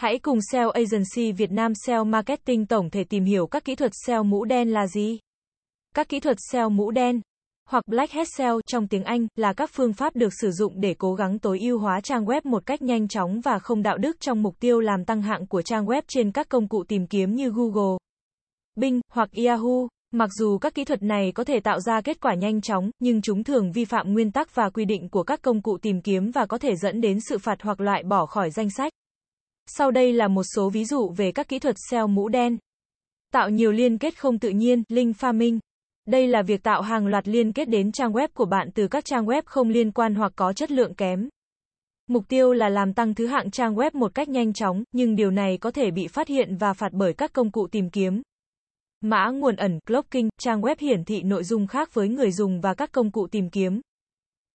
Hãy cùng SEO Agency Việt Nam SEO Marketing tổng thể tìm hiểu các kỹ thuật SEO mũ đen là gì. Các kỹ thuật SEO mũ đen hoặc Black Hat SEO trong tiếng Anh là các phương pháp được sử dụng để cố gắng tối ưu hóa trang web một cách nhanh chóng và không đạo đức trong mục tiêu làm tăng hạng của trang web trên các công cụ tìm kiếm như Google, Bing hoặc Yahoo. Mặc dù các kỹ thuật này có thể tạo ra kết quả nhanh chóng, nhưng chúng thường vi phạm nguyên tắc và quy định của các công cụ tìm kiếm và có thể dẫn đến sự phạt hoặc loại bỏ khỏi danh sách. Sau đây là một số ví dụ về các kỹ thuật SEO mũ đen. Tạo nhiều liên kết không tự nhiên, link farming. Đây là việc tạo hàng loạt liên kết đến trang web của bạn từ các trang web không liên quan hoặc có chất lượng kém. Mục tiêu là làm tăng thứ hạng trang web một cách nhanh chóng, nhưng điều này có thể bị phát hiện và phạt bởi các công cụ tìm kiếm. Mã nguồn ẩn, cloaking, trang web hiển thị nội dung khác với người dùng và các công cụ tìm kiếm.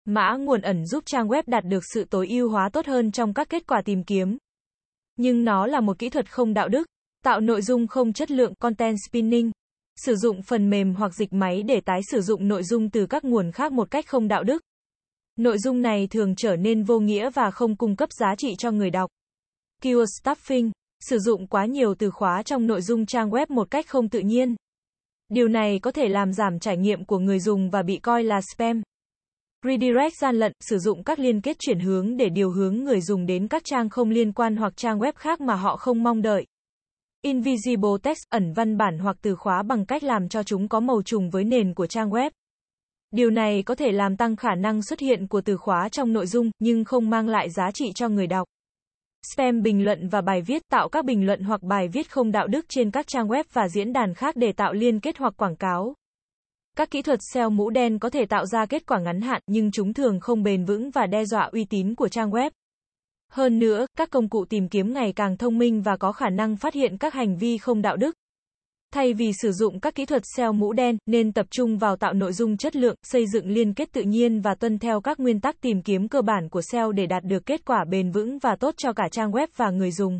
Mã nguồn ẩn giúp trang web đạt được sự tối ưu hóa tốt hơn trong các kết quả tìm kiếm. Nhưng nó là một kỹ thuật không đạo đức. Tạo nội dung không chất lượng, content spinning. Sử dụng phần mềm hoặc dịch máy để tái sử dụng nội dung từ các nguồn khác một cách không đạo đức. Nội dung này thường trở nên vô nghĩa và không cung cấp giá trị cho người đọc. Keyword stuffing sử dụng quá nhiều từ khóa trong nội dung trang web một cách không tự nhiên. Điều này có thể làm giảm trải nghiệm của người dùng và bị coi là spam. Redirect gian lận, sử dụng các liên kết chuyển hướng để điều hướng người dùng đến các trang không liên quan hoặc trang web khác mà họ không mong đợi. Invisible text, ẩn văn bản hoặc từ khóa bằng cách làm cho chúng có màu trùng với nền của trang web. Điều này có thể làm tăng khả năng xuất hiện của từ khóa trong nội dung, nhưng không mang lại giá trị cho người đọc. Spam bình luận và bài viết tạo các bình luận hoặc bài viết không đạo đức trên các trang web và diễn đàn khác để tạo liên kết hoặc quảng cáo. Các kỹ thuật SEO mũ đen có thể tạo ra kết quả ngắn hạn, nhưng chúng thường không bền vững và đe dọa uy tín của trang web. Hơn nữa, các công cụ tìm kiếm ngày càng thông minh và có khả năng phát hiện các hành vi không đạo đức. Thay vì sử dụng các kỹ thuật SEO mũ đen, nên tập trung vào tạo nội dung chất lượng, xây dựng liên kết tự nhiên và tuân theo các nguyên tắc tìm kiếm cơ bản của SEO để đạt được kết quả bền vững và tốt cho cả trang web và người dùng.